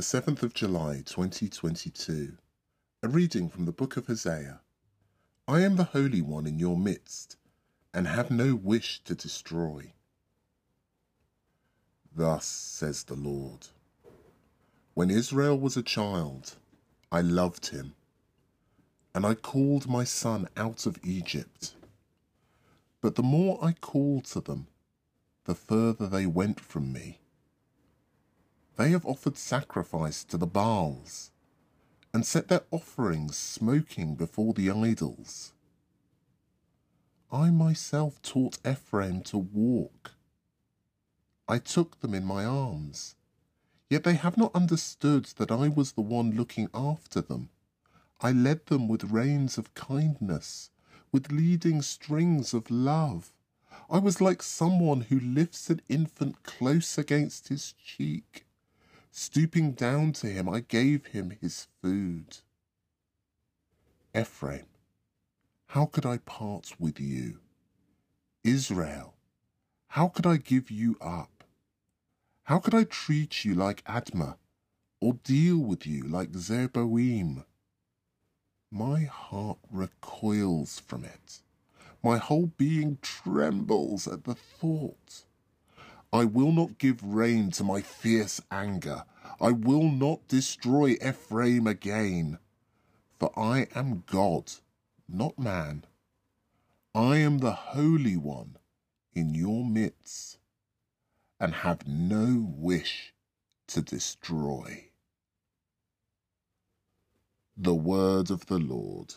7th of July 2022. A reading from the book of Hosea. I am the Holy One in your midst, and have no wish to destroy. Thus says the Lord When Israel was a child, I loved him, and I called my son out of Egypt. But the more I called to them, the further they went from me. They have offered sacrifice to the Baals, and set their offerings smoking before the idols. I myself taught Ephraim to walk. I took them in my arms, yet they have not understood that I was the one looking after them. I led them with reins of kindness, with leading strings of love. I was like someone who lifts an infant close against his cheek. Stooping down to him, I gave him his food. Ephraim, how could I part with you? Israel, how could I give you up? How could I treat you like Admah, or deal with you like Zeboim? My heart recoils from it. My whole being trembles at the thought. I will not give rein to my fierce anger. I will not destroy Ephraim again. For I am God, not man. I am the Holy One in your midst, and have no wish to destroy. The word of the Lord.